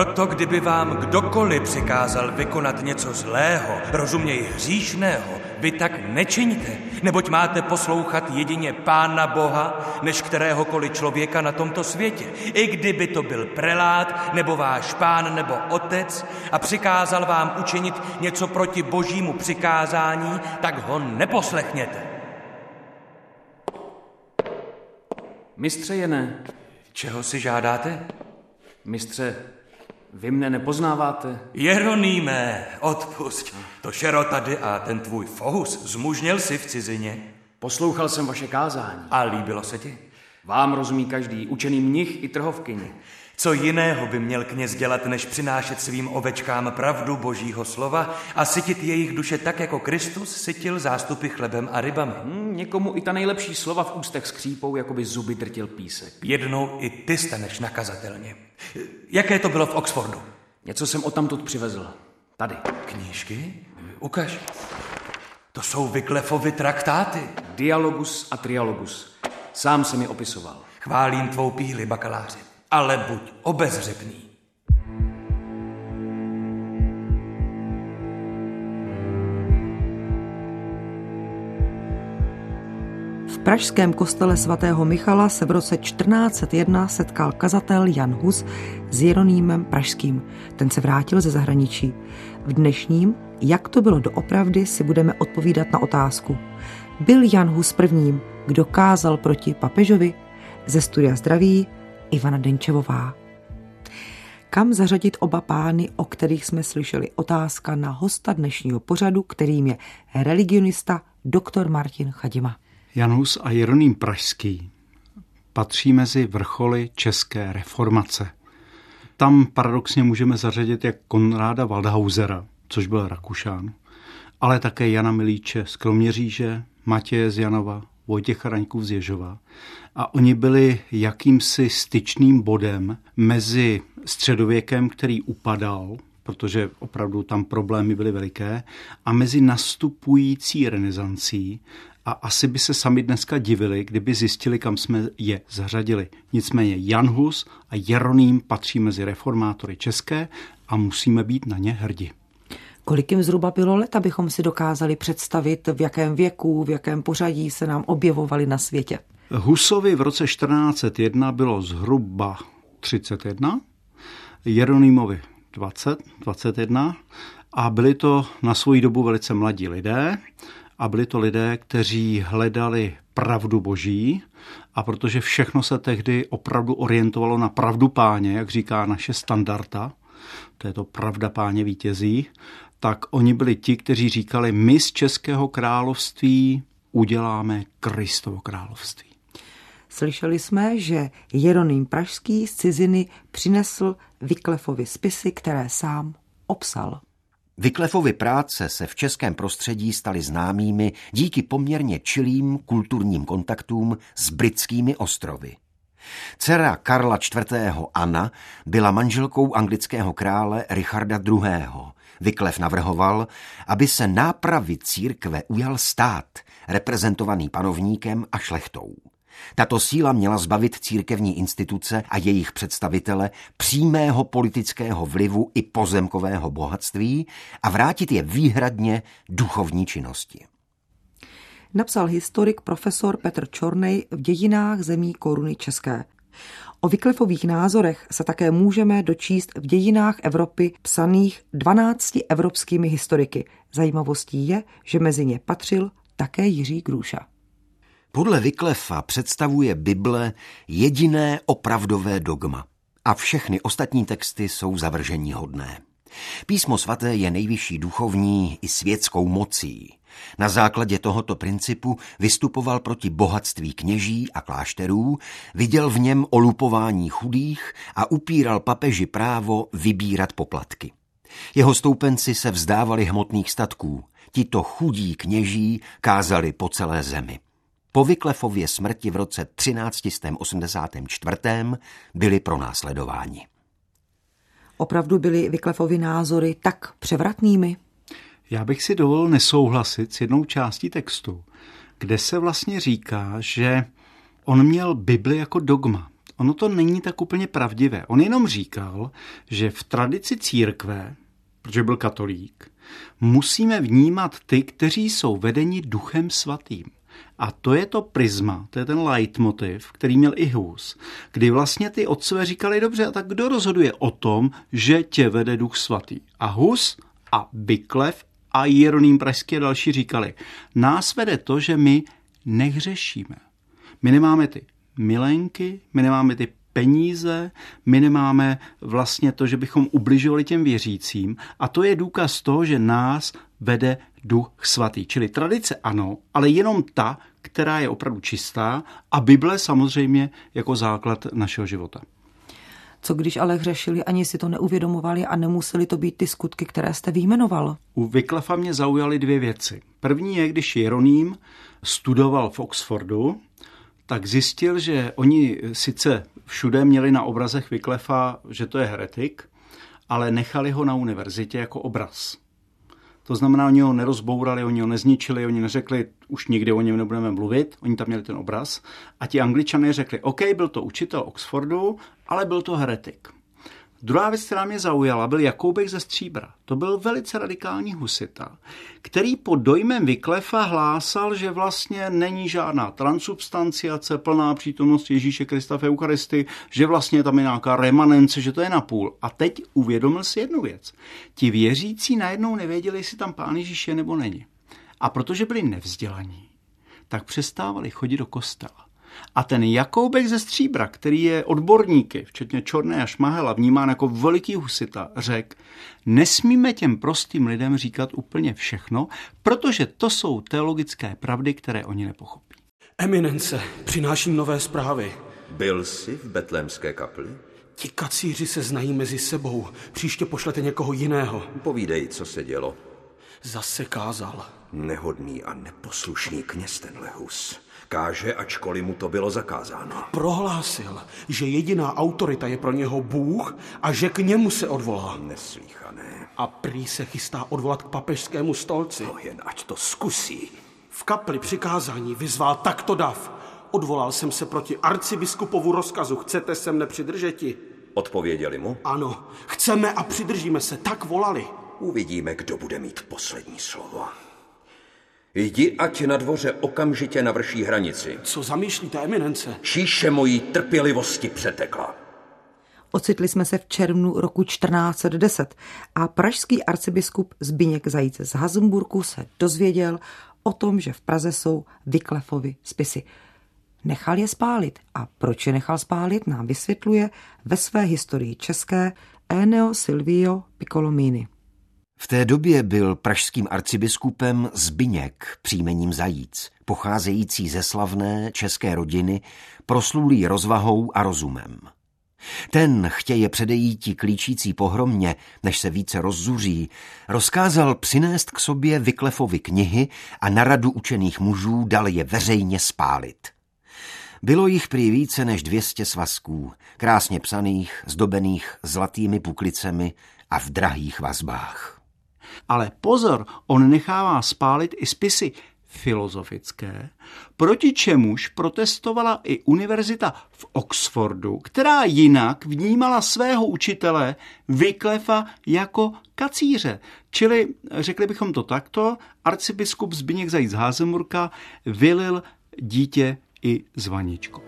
Proto kdyby vám kdokoliv přikázal vykonat něco zlého, rozuměj hříšného, vy tak nečiňte, neboť máte poslouchat jedině Pána Boha, než kteréhokoliv člověka na tomto světě. I kdyby to byl prelát, nebo váš pán, nebo otec a přikázal vám učinit něco proti božímu přikázání, tak ho neposlechněte. Mistře Jené. Čeho si žádáte? Mistře, vy mne nepoznáváte? Jeroníme, odpusť. To šero tady a ten tvůj fohus zmužněl si v cizině. Poslouchal jsem vaše kázání. A líbilo se ti? Vám rozumí každý, učený mnich i trhovkyni. Co jiného by měl kněz dělat, než přinášet svým ovečkám pravdu božího slova a sytit jejich duše tak, jako Kristus sytil zástupy chlebem a rybami? Hmm, někomu i ta nejlepší slova v ústech skřípou, jako by zuby drtil písek. Jednou i ty staneš nakazatelně. Jaké to bylo v Oxfordu? Něco jsem o tamtud přivezl. Tady. Knížky? Ukaž. To jsou Vyklefovy traktáty. Dialogus a trialogus. Sám se mi opisoval. Chválím tvou píli, bakaláři ale buď obezřetný. V pražském kostele svatého Michala se v roce 1401 setkal kazatel Jan Hus s Jeronýmem Pražským. Ten se vrátil ze zahraničí. V dnešním, jak to bylo doopravdy, si budeme odpovídat na otázku. Byl Jan Hus prvním, kdo kázal proti papežovi? Ze studia zdraví Ivana Denčevová. Kam zařadit oba pány, o kterých jsme slyšeli? Otázka na hosta dnešního pořadu, kterým je religionista dr. Martin Chadima. Janus a Jeroným Pražský patří mezi vrcholy české reformace. Tam paradoxně můžeme zařadit jak Konráda Waldhausera, což byl Rakušán, ale také Jana Milíče z Kroměříže, Matěje z Janova, Vojtěcha Raňků z Ježova. A oni byli jakýmsi styčným bodem mezi středověkem, který upadal, protože opravdu tam problémy byly veliké, a mezi nastupující renesancí, a asi by se sami dneska divili, kdyby zjistili, kam jsme je zařadili. Nicméně Jan Hus a Jeroným patří mezi reformátory české a musíme být na ně hrdi. Kolik jim zhruba bylo let, abychom si dokázali představit, v jakém věku, v jakém pořadí se nám objevovali na světě? Husovi v roce 1401 bylo zhruba 31, Jeronýmovi 20, 21 a byli to na svoji dobu velice mladí lidé a byli to lidé, kteří hledali pravdu boží a protože všechno se tehdy opravdu orientovalo na pravdu páně, jak říká naše standarda, to je to pravda páně vítězí, tak oni byli ti, kteří říkali, my z Českého království uděláme Kristovo království. Slyšeli jsme, že Jeroným Pražský z ciziny přinesl Vyklefovi spisy, které sám obsal. Vyklefovy práce se v českém prostředí staly známými díky poměrně čilým kulturním kontaktům s britskými ostrovy. Dcera Karla IV. Anna byla manželkou anglického krále Richarda II. Vyklev navrhoval, aby se nápravy církve ujal stát, reprezentovaný panovníkem a šlechtou. Tato síla měla zbavit církevní instituce a jejich představitele přímého politického vlivu i pozemkového bohatství a vrátit je výhradně duchovní činnosti. Napsal historik profesor Petr Čornej v dějinách zemí koruny české. O Vyklefových názorech se také můžeme dočíst v dějinách Evropy psaných 12 evropskými historiky. Zajímavostí je, že mezi ně patřil také Jiří Grůša. Podle Vyklefa představuje Bible jediné opravdové dogma a všechny ostatní texty jsou zavržení hodné. Písmo svaté je nejvyšší duchovní i světskou mocí. Na základě tohoto principu vystupoval proti bohatství kněží a klášterů, viděl v něm olupování chudých a upíral papeži právo vybírat poplatky. Jeho stoupenci se vzdávali hmotných statků, tito chudí kněží kázali po celé zemi. Po Vyklefově smrti v roce 1384. byli pronásledováni. Opravdu byly Vyklefovy názory tak převratnými? Já bych si dovolil nesouhlasit s jednou částí textu, kde se vlastně říká, že on měl Bibli jako dogma. ono to není tak úplně pravdivé. On jenom říkal, že v tradici církve, protože byl katolík, musíme vnímat ty, kteří jsou vedeni duchem svatým. A to je to prisma, to je ten leitmotiv, který měl i Hus, kdy vlastně ty otcové říkali, dobře, a tak kdo rozhoduje o tom, že tě vede duch svatý? A Hus a Byklev a Jeroným Pražský a další říkali, nás vede to, že my nehřešíme. My nemáme ty milenky, my nemáme ty peníze, my nemáme vlastně to, že bychom ubližovali těm věřícím a to je důkaz toho, že nás vede duch svatý. Čili tradice ano, ale jenom ta, která je opravdu čistá a Bible samozřejmě jako základ našeho života. Co když ale hřešili, ani si to neuvědomovali a nemuseli to být ty skutky, které jste výjmenoval? U Vyklefa mě zaujaly dvě věci. První je, když Jeroným studoval v Oxfordu, tak zjistil, že oni sice všude měli na obrazech Vyklefa, že to je heretik, ale nechali ho na univerzitě jako obraz. To znamená, oni ho nerozbourali, oni ho nezničili, oni neřekli, už nikdy o něm nebudeme mluvit, oni tam měli ten obraz. A ti angličané řekli, OK, byl to učitel Oxfordu, ale byl to heretik. Druhá věc, která mě zaujala, byl Jakoubek ze Stříbra. To byl velice radikální husita, který pod dojmem Vyklefa hlásal, že vlastně není žádná transubstanciace, plná přítomnost Ježíše Krista v Eucharistii, že vlastně tam je nějaká remanence, že to je napůl. A teď uvědomil si jednu věc. Ti věřící najednou nevěděli, jestli tam pán Ježíš je nebo není. A protože byli nevzdělaní, tak přestávali chodit do kostela. A ten Jakoubek ze Stříbra, který je odborníky, včetně Čorné a Šmahela, vnímán jako veliký husita, řekl, nesmíme těm prostým lidem říkat úplně všechno, protože to jsou teologické pravdy, které oni nepochopí. Eminence, přináším nové zprávy. Byl jsi v betlémské kapli? Ti kacíři se znají mezi sebou. Příště pošlete někoho jiného. Povídej, co se dělo. Zase kázal. Nehodný a neposlušný kněz tenhle hus. Káže, ačkoliv mu to bylo zakázáno. Prohlásil, že jediná autorita je pro něho Bůh a že k němu se odvolá. Neslíchané. A prý se chystá odvolat k papežskému stolci. No jen ať to zkusí. V kapli přikázání vyzval takto dav. Odvolal jsem se proti arcibiskupovu rozkazu. Chcete sem nepřidržeti? Odpověděli mu? Ano, chceme a přidržíme se. Tak volali. Uvidíme, kdo bude mít poslední slovo. Jdi, ať na dvoře okamžitě navrší hranici. Co zamýšlíte, eminence? Číše mojí trpělivosti přetekla. Ocitli jsme se v červnu roku 1410 a pražský arcibiskup Zbyněk Zajíce z Hazemburku se dozvěděl o tom, že v Praze jsou Vyklefovi spisy. Nechal je spálit a proč je nechal spálit nám vysvětluje ve své historii české Eneo Silvio Piccolomini. V té době byl pražským arcibiskupem Zbyněk příjmením Zajíc, pocházející ze slavné české rodiny, proslulý rozvahou a rozumem. Ten chtěje předejíti klíčící pohromě, než se více rozzuří, rozkázal přinést k sobě Vyklefovi knihy a na radu učených mužů dal je veřejně spálit. Bylo jich prý více než dvěstě svazků, krásně psaných, zdobených zlatými puklicemi a v drahých vazbách. Ale pozor, on nechává spálit i spisy filozofické, proti čemuž protestovala i univerzita v Oxfordu, která jinak vnímala svého učitele Vyklefa jako kacíře. Čili, řekli bychom to takto, arcibiskup Zbigněk Zajíc Házemurka vylil dítě i zvaničko.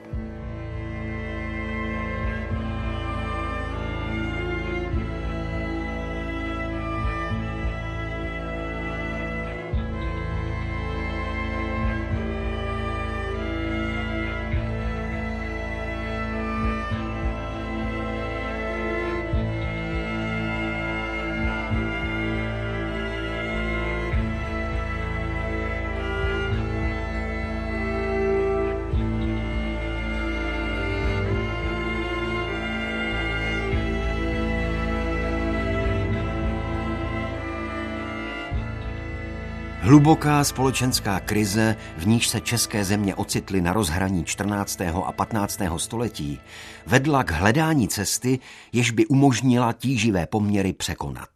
Hluboká společenská krize, v níž se české země ocitly na rozhraní 14. a 15. století, vedla k hledání cesty, jež by umožnila tíživé poměry překonat.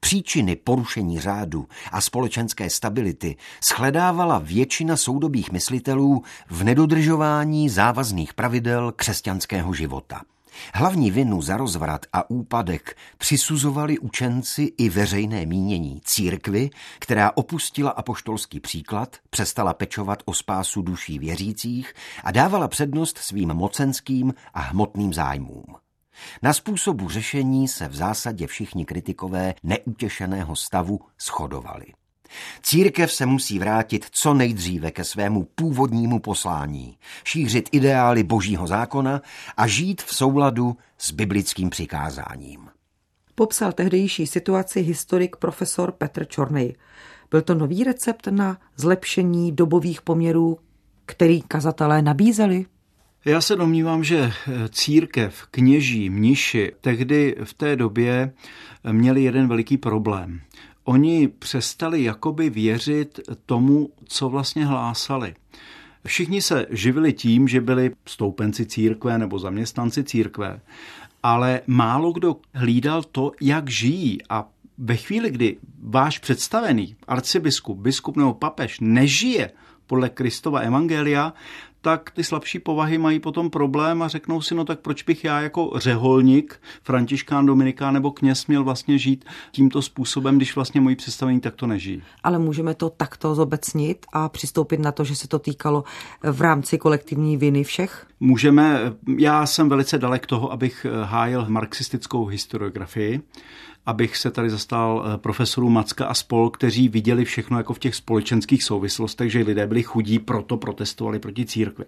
Příčiny porušení řádu a společenské stability shledávala většina soudobých myslitelů v nedodržování závazných pravidel křesťanského života. Hlavní vinu za rozvrat a úpadek přisuzovali učenci i veřejné mínění církvy, která opustila apoštolský příklad, přestala pečovat o spásu duší věřících a dávala přednost svým mocenským a hmotným zájmům. Na způsobu řešení se v zásadě všichni kritikové neutěšeného stavu shodovali. Církev se musí vrátit co nejdříve ke svému původnímu poslání, šířit ideály božího zákona a žít v souladu s biblickým přikázáním. Popsal tehdejší situaci historik profesor Petr Čornej. Byl to nový recept na zlepšení dobových poměrů, který kazatelé nabízeli? Já se domnívám, že církev, kněží, mniši tehdy v té době měli jeden veliký problém oni přestali jakoby věřit tomu, co vlastně hlásali. Všichni se živili tím, že byli stoupenci církve nebo zaměstnanci církve, ale málo kdo hlídal to, jak žijí a ve chvíli, kdy váš představený arcibiskup, biskup nebo papež nežije podle Kristova evangelia, tak ty slabší povahy mají potom problém a řeknou si, no tak proč bych já jako řeholník, františkán, dominikán nebo kněz měl vlastně žít tímto způsobem, když vlastně moji představení takto nežijí. Ale můžeme to takto zobecnit a přistoupit na to, že se to týkalo v rámci kolektivní viny všech? Můžeme, já jsem velice dalek toho, abych hájil marxistickou historiografii, abych se tady zastal eh, profesorů Macka a spol, kteří viděli všechno jako v těch společenských souvislostech, že lidé byli chudí, proto protestovali proti církvi.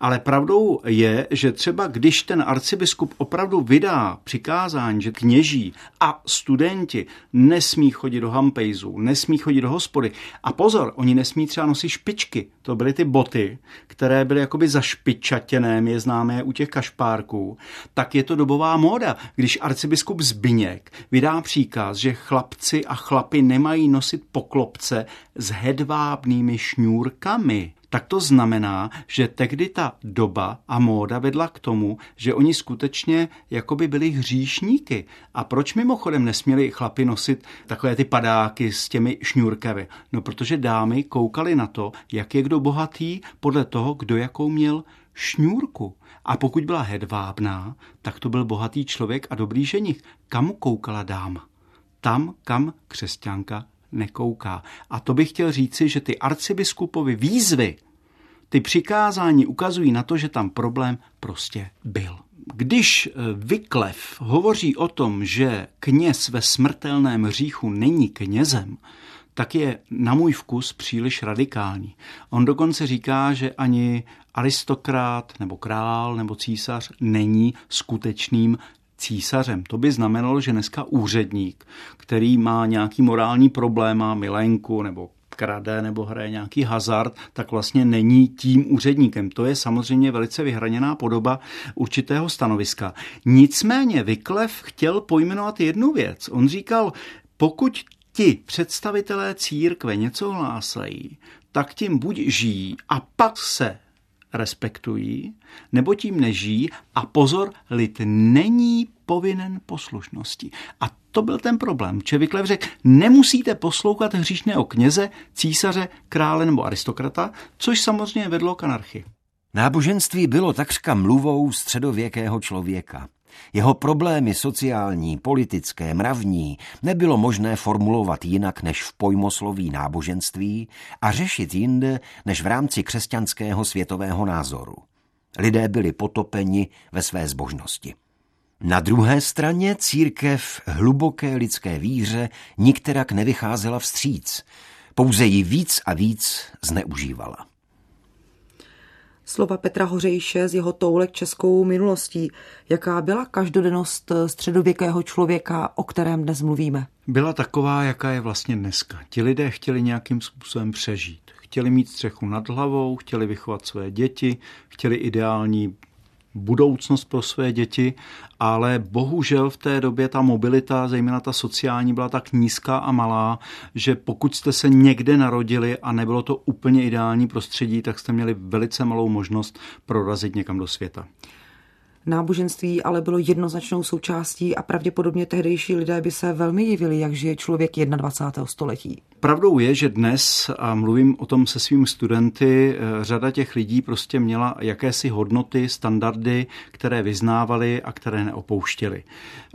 Ale pravdou je, že třeba když ten arcibiskup opravdu vydá přikázání, že kněží a studenti nesmí chodit do hampejzů, nesmí chodit do hospody. A pozor, oni nesmí třeba nosit špičky. To byly ty boty, které byly jakoby zašpičatěné, je známe u těch kašpárků. Tak je to dobová móda. Když arcibiskup Zbyněk vydá příkaz, že chlapci a chlapy nemají nosit poklopce s hedvábnými šňůrkami, tak to znamená, že tehdy ta doba a móda vedla k tomu, že oni skutečně jakoby byli hříšníky. A proč mimochodem nesměli chlapi nosit takové ty padáky s těmi šňůrkami? No protože dámy koukali na to, jak je kdo bohatý podle toho, kdo jakou měl šňůrku. A pokud byla hedvábná, tak to byl bohatý člověk a dobrý ženich. Kam koukala dáma? Tam, kam křesťanka nekouká. A to bych chtěl říci, že ty arcibiskupovi výzvy, ty přikázání ukazují na to, že tam problém prostě byl. Když eh, Vyklev hovoří o tom, že kněz ve smrtelném hříchu není knězem, tak je na můj vkus příliš radikální. On dokonce říká, že ani aristokrat nebo král nebo císař není skutečným císařem. To by znamenalo, že dneska úředník, který má nějaký morální problém, má milenku nebo krade nebo hraje nějaký hazard, tak vlastně není tím úředníkem. To je samozřejmě velice vyhraněná podoba určitého stanoviska. Nicméně Vyklev chtěl pojmenovat jednu věc. On říkal, pokud ti představitelé církve něco hlásají, tak tím buď žijí a pak se respektují, nebo tím nežijí a pozor, lid není povinen poslušnosti. A to byl ten problém. Čeviklev řekl, nemusíte poslouchat hříšného kněze, císaře, krále nebo aristokrata, což samozřejmě vedlo k anarchii. Náboženství bylo takřka mluvou středověkého člověka. Jeho problémy sociální, politické, mravní nebylo možné formulovat jinak než v pojmosloví náboženství a řešit jinde než v rámci křesťanského světového názoru. Lidé byli potopeni ve své zbožnosti. Na druhé straně církev hluboké lidské víře nikterak nevycházela vstříc, pouze ji víc a víc zneužívala. Slova Petra Hořejše z jeho toulek českou minulostí. Jaká byla každodennost středověkého člověka, o kterém dnes mluvíme? Byla taková, jaká je vlastně dneska. Ti lidé chtěli nějakým způsobem přežít. Chtěli mít střechu nad hlavou, chtěli vychovat své děti, chtěli ideální budoucnost pro své děti, ale bohužel v té době ta mobilita, zejména ta sociální, byla tak nízká a malá, že pokud jste se někde narodili a nebylo to úplně ideální prostředí, tak jste měli velice malou možnost prorazit někam do světa. Náboženství ale bylo jednoznačnou součástí a pravděpodobně tehdejší lidé by se velmi divili, jak žije člověk 21. století. Pravdou je, že dnes, a mluvím o tom se svými studenty, eh, řada těch lidí prostě měla jakési hodnoty, standardy, které vyznávali a které neopouštěli.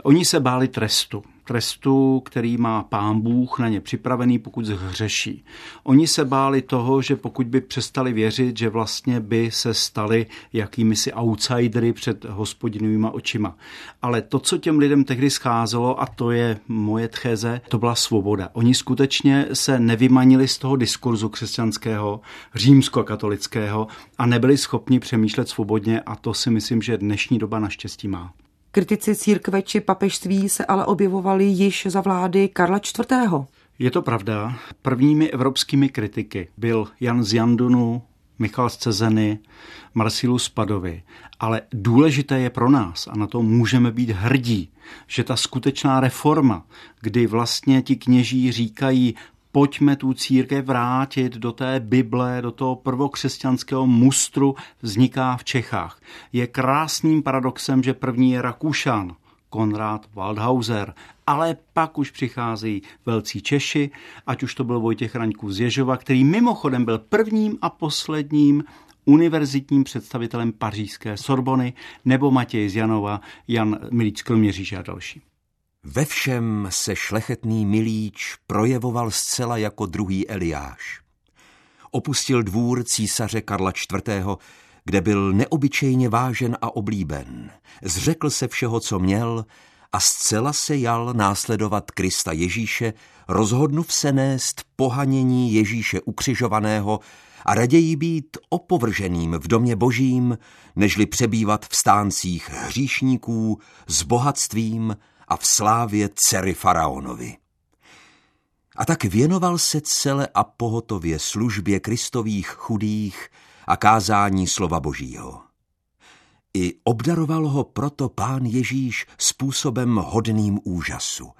Oni se báli trestu trestu, který má pán Bůh na ně připravený, pokud zhřeší. Oni se báli toho, že pokud by přestali věřit, že vlastně by se stali jakými si outsidery před hospodinovýma očima. Ale to, co těm lidem tehdy scházelo, a to je moje tcheze, to byla svoboda. Oni skutečně se nevymanili z toho diskurzu křesťanského, římsko-katolického a nebyli schopni přemýšlet svobodně a to si myslím, že dnešní doba naštěstí má. Kritici církve či papežství se ale objevovali již za vlády Karla IV. Je to pravda. Prvními evropskými kritiky byl Jan z Jandunu, Michal z Cezeny, Marsilus Padovi. Ale důležité je pro nás, a na to můžeme být hrdí, že ta skutečná reforma, kdy vlastně ti kněží říkají, pojďme tu církev vrátit do té Bible, do toho prvokřesťanského mustru, vzniká v Čechách. Je krásným paradoxem, že první je Rakušan, Konrad Waldhauser, ale pak už přicházejí velcí Češi, ať už to byl Vojtěch Raňků z Ježova, který mimochodem byl prvním a posledním univerzitním představitelem pařížské Sorbony, nebo Matěj Janova, Jan Milíč Kroměříž a další. Ve všem se šlechetný milíč projevoval zcela jako druhý Eliáš. Opustil dvůr císaře Karla IV., kde byl neobyčejně vážen a oblíben. Zřekl se všeho, co měl a zcela se jal následovat Krista Ježíše, rozhodnuv se nést pohanění Ježíše ukřižovaného a raději být opovrženým v domě božím, nežli přebývat v stáncích hříšníků s bohatstvím a v slávě dcery faraonovi. A tak věnoval se celé a pohotově službě kristových chudých a kázání slova božího. I obdaroval ho proto pán Ježíš způsobem hodným úžasu,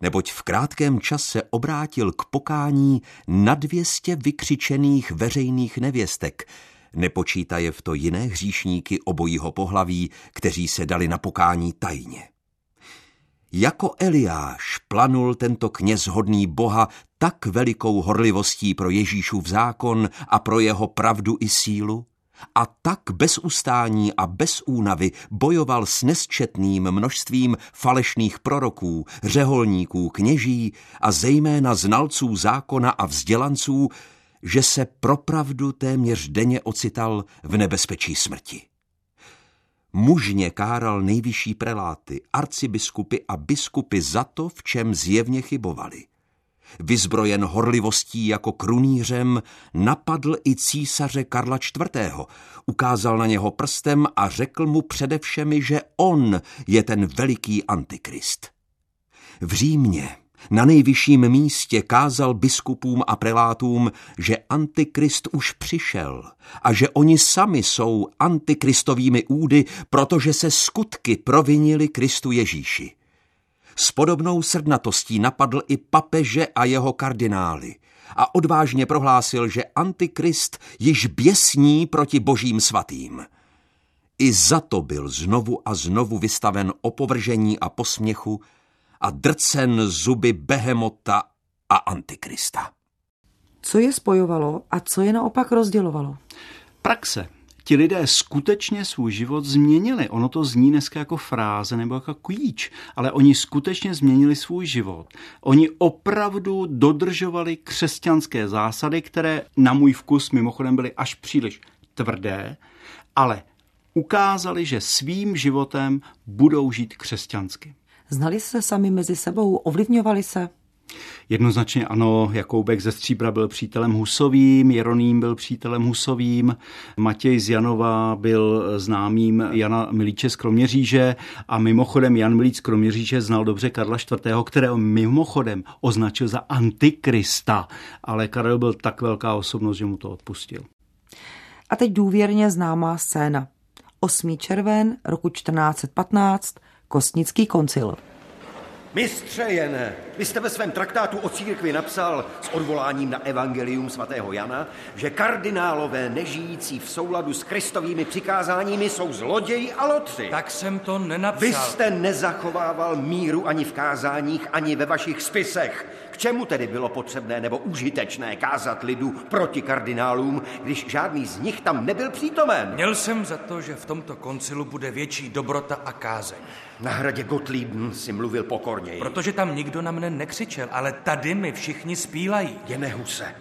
neboť v krátkém čase obrátil k pokání na dvěstě vykřičených veřejných nevěstek, nepočítaje v to jiné hříšníky obojího pohlaví, kteří se dali na pokání tajně. Jako Eliáš planul tento kněz hodný Boha tak velikou horlivostí pro Ježíšův zákon a pro jeho pravdu i sílu, a tak bez ustání a bez únavy bojoval s nesčetným množstvím falešných proroků, řeholníků, kněží a zejména znalců zákona a vzdělanců, že se pro pravdu téměř denně ocital v nebezpečí smrti. Mužně káral nejvyšší preláty, arcibiskupy a biskupy za to, v čem zjevně chybovali. Vyzbrojen horlivostí jako krunýřem, napadl i císaře Karla IV. Ukázal na něho prstem a řekl mu především, že on je ten veliký antikrist. V Římě na nejvyšším místě kázal biskupům a prelátům, že antikrist už přišel a že oni sami jsou antikristovými údy, protože se skutky provinili Kristu Ježíši. S podobnou srdnatostí napadl i papeže a jeho kardinály a odvážně prohlásil, že antikrist již běsní proti božím svatým. I za to byl znovu a znovu vystaven opovržení a posměchu, a drcen zuby behemota a antikrista. Co je spojovalo a co je naopak rozdělovalo? Praxe. Ti lidé skutečně svůj život změnili. Ono to zní dneska jako fráze nebo jako klíč, ale oni skutečně změnili svůj život. Oni opravdu dodržovali křesťanské zásady, které na můj vkus mimochodem byly až příliš tvrdé, ale ukázali, že svým životem budou žít křesťansky. Znali se sami mezi sebou, ovlivňovali se? Jednoznačně ano, Jakoubek ze Stříbra byl přítelem Husovým, Jeroným byl přítelem Husovým, Matěj z Janova byl známým Jana Milíče z Kroměříže a mimochodem Jan Milíč z Kroměříže znal dobře Karla IV., kterého mimochodem označil za antikrista, ale Karel byl tak velká osobnost, že mu to odpustil. A teď důvěrně známá scéna. 8. červen roku 1415 Kostnický koncil. Mistře Jene, vy jste ve svém traktátu o církvi napsal s odvoláním na evangelium svatého Jana, že kardinálové nežijící v souladu s kristovými přikázáními jsou zloději a lotři. Tak jsem to nenapsal. Vy jste nezachovával míru ani v kázáních, ani ve vašich spisech. K čemu tedy bylo potřebné nebo užitečné kázat lidu proti kardinálům, když žádný z nich tam nebyl přítomen? Měl jsem za to, že v tomto koncilu bude větší dobrota a kázeň. Na hradě Gottlieben si mluvil pokorněji. Protože tam nikdo na mne nekřičel, ale tady mi všichni spílají. Jenehuse,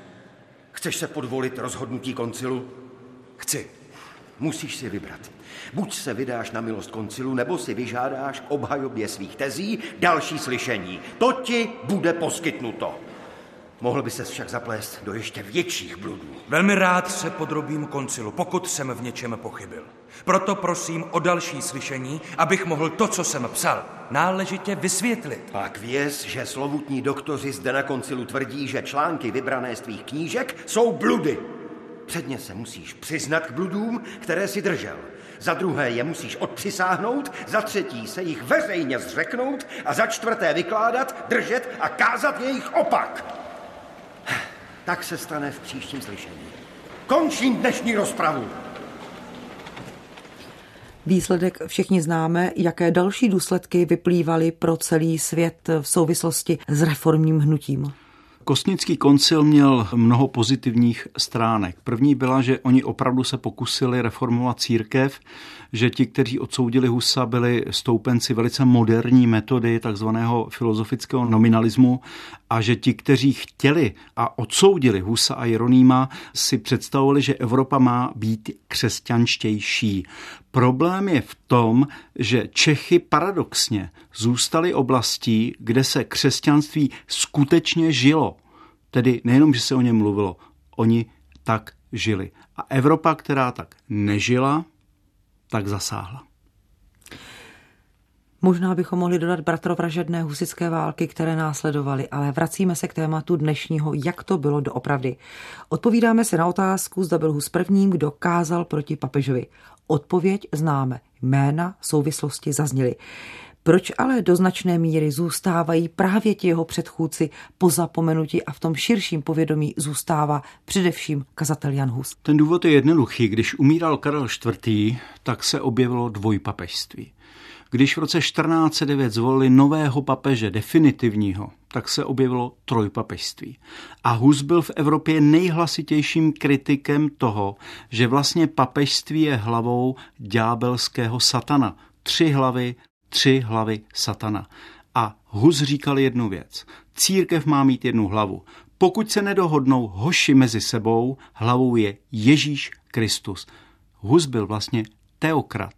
chceš se podvolit rozhodnutí koncilu? Chci. Musíš si vybrat. Buď se vydáš na milost koncilu, nebo si vyžádáš k obhajobě svých tezí další slyšení. To ti bude poskytnuto. Mohl by se však zaplést do ještě větších bludů. Velmi rád se podrobím koncilu, pokud jsem v něčem pochybil. Proto prosím o další slyšení, abych mohl to, co jsem psal, náležitě vysvětlit. Pak věz, že slovutní doktoři zde na koncilu tvrdí, že články vybrané z tvých knížek jsou bludy. Předně se musíš přiznat k bludům, které si držel. Za druhé je musíš odpřisáhnout, za třetí se jich veřejně zřeknout a za čtvrté vykládat, držet a kázat jejich opak. Tak se stane v příštím slyšení. Končím dnešní rozpravu. Výsledek všichni známe, jaké další důsledky vyplývaly pro celý svět v souvislosti s reformním hnutím. Kostnický koncil měl mnoho pozitivních stránek. První byla, že oni opravdu se pokusili reformovat církev, že ti, kteří odsoudili Husa, byli stoupenci velice moderní metody takzvaného filozofického nominalismu a že ti, kteří chtěli a odsoudili Husa a Jeronýma, si představovali, že Evropa má být křesťanštější. Problém je v tom, že Čechy paradoxně zůstaly oblastí, kde se křesťanství skutečně žilo. Tedy nejenom, že se o něm mluvilo, oni tak žili. A Evropa, která tak nežila, tak zasáhla. Možná bychom mohli dodat bratrovražedné husické války, které následovaly, ale vracíme se k tématu dnešního, jak to bylo doopravdy. Odpovídáme se na otázku, zda byl Hus prvním, kdo kázal proti papežovi. Odpověď známe. Jména souvislosti zazněly. Proč ale do značné míry zůstávají právě ti jeho předchůdci po zapomenutí a v tom širším povědomí zůstává především kazatel Jan Hus? Ten důvod je jednoduchý. Když umíral Karel IV., tak se objevilo dvojpapežství. Když v roce 1409 zvolili nového papeže, definitivního, tak se objevilo trojpapežství. A Hus byl v Evropě nejhlasitějším kritikem toho, že vlastně papežství je hlavou ďábelského satana. Tři hlavy, tři hlavy satana. A Hus říkal jednu věc. Církev má mít jednu hlavu. Pokud se nedohodnou hoši mezi sebou, hlavou je Ježíš Kristus. Hus byl vlastně teokrat.